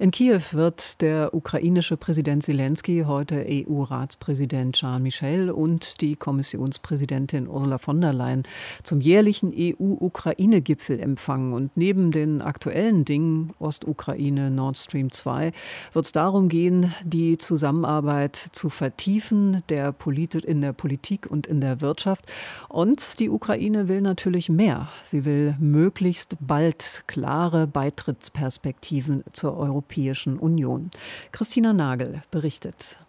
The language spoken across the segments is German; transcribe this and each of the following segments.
in Kiew wird der ukrainische Präsident Zelensky heute EU-Ratspräsident Charles Michel und die Kommissionspräsidentin Ursula von der Leyen zum jährlichen EU-Ukraine-Gipfel empfangen. Und neben den aktuellen Dingen Ostukraine, Nord Stream 2 wird es darum gehen, die Zusammenarbeit zu vertiefen der in der Politik und in der Wirtschaft. Und die Ukraine will natürlich mehr. Sie will möglichst bald klare Beitrittsperspektiven zur Europäischen Europäischen Union. Christina Nagel berichtet.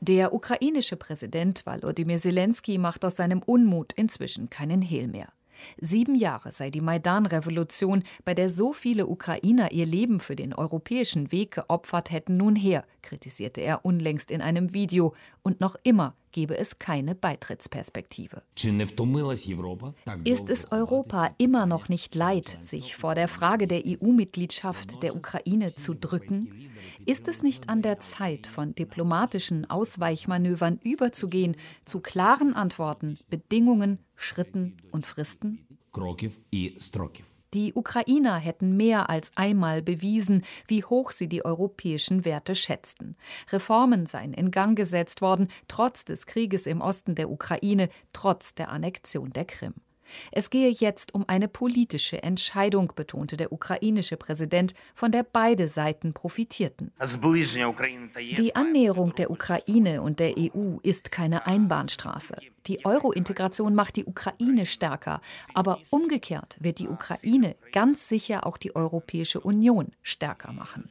Der ukrainische Präsident Volodymyr Zelensky macht aus seinem Unmut inzwischen keinen Hehl mehr. Sieben Jahre sei die Maidan-Revolution, bei der so viele Ukrainer ihr Leben für den europäischen Weg geopfert hätten, nun her, kritisierte er unlängst in einem Video. Und noch immer gebe es keine Beitrittsperspektive. Ist es Europa immer noch nicht leid, sich vor der Frage der EU-Mitgliedschaft der Ukraine zu drücken? Ist es nicht an der Zeit, von diplomatischen Ausweichmanövern überzugehen zu klaren Antworten, Bedingungen, Schritten und Fristen? Die Ukrainer hätten mehr als einmal bewiesen, wie hoch sie die europäischen Werte schätzten. Reformen seien in Gang gesetzt worden, trotz des Krieges im Osten der Ukraine, trotz der Annexion der Krim. Es gehe jetzt um eine politische Entscheidung, betonte der ukrainische Präsident, von der beide Seiten profitierten. Die Annäherung der Ukraine und der EU ist keine Einbahnstraße. Die Euro-Integration macht die Ukraine stärker, aber umgekehrt wird die Ukraine ganz sicher auch die Europäische Union stärker machen.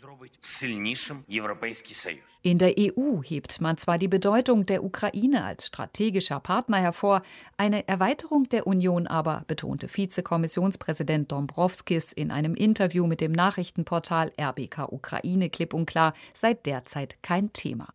In der EU hebt man zwar die Bedeutung der Ukraine als strategischer Partner hervor, eine Erweiterung der Union aber, betonte Vizekommissionspräsident Dombrovskis in einem Interview mit dem Nachrichtenportal RBK Ukraine klipp und klar, sei derzeit kein Thema.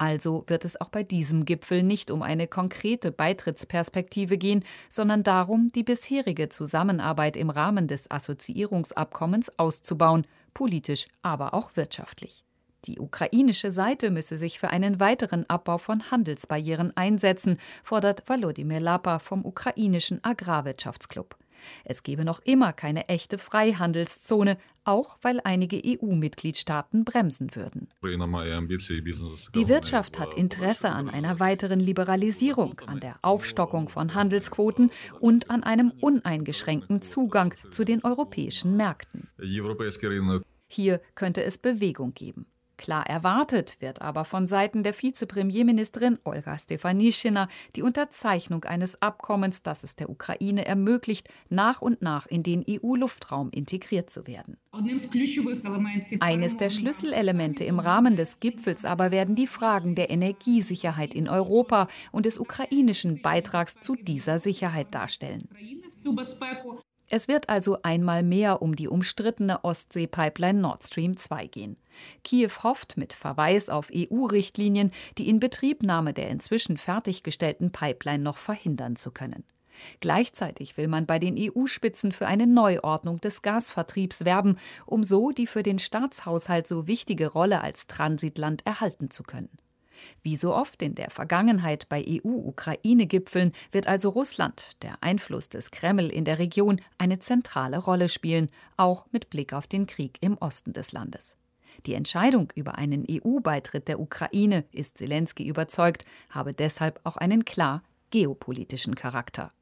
Also wird es auch bei diesem Gipfel nicht um eine konkrete Beitrittsperspektive gehen, sondern darum, die bisherige Zusammenarbeit im Rahmen des Assoziierungsabkommens auszubauen, politisch, aber auch wirtschaftlich. Die ukrainische Seite müsse sich für einen weiteren Abbau von Handelsbarrieren einsetzen, fordert Volodymyr Lapa vom ukrainischen Agrarwirtschaftsklub. Es gebe noch immer keine echte Freihandelszone, auch weil einige EU-Mitgliedstaaten bremsen würden. Die Wirtschaft hat Interesse an einer weiteren Liberalisierung, an der Aufstockung von Handelsquoten und an einem uneingeschränkten Zugang zu den europäischen Märkten. Hier könnte es Bewegung geben. Klar erwartet wird aber von Seiten der Vizepremierministerin Olga Stefanischina die Unterzeichnung eines Abkommens, das es der Ukraine ermöglicht, nach und nach in den EU-Luftraum integriert zu werden. Eines der Schlüsselelemente im Rahmen des Gipfels aber werden die Fragen der Energiesicherheit in Europa und des ukrainischen Beitrags zu dieser Sicherheit darstellen. Es wird also einmal mehr um die umstrittene Ostsee-Pipeline Nord Stream 2 gehen. Kiew hofft mit Verweis auf EU-Richtlinien, die Inbetriebnahme der inzwischen fertiggestellten Pipeline noch verhindern zu können. Gleichzeitig will man bei den EU-Spitzen für eine Neuordnung des Gasvertriebs werben, um so die für den Staatshaushalt so wichtige Rolle als Transitland erhalten zu können. Wie so oft in der Vergangenheit bei EU-Ukraine-Gipfeln wird also Russland, der Einfluss des Kreml in der Region, eine zentrale Rolle spielen, auch mit Blick auf den Krieg im Osten des Landes. Die Entscheidung über einen EU-Beitritt der Ukraine, ist Zelensky überzeugt, habe deshalb auch einen klar geopolitischen Charakter.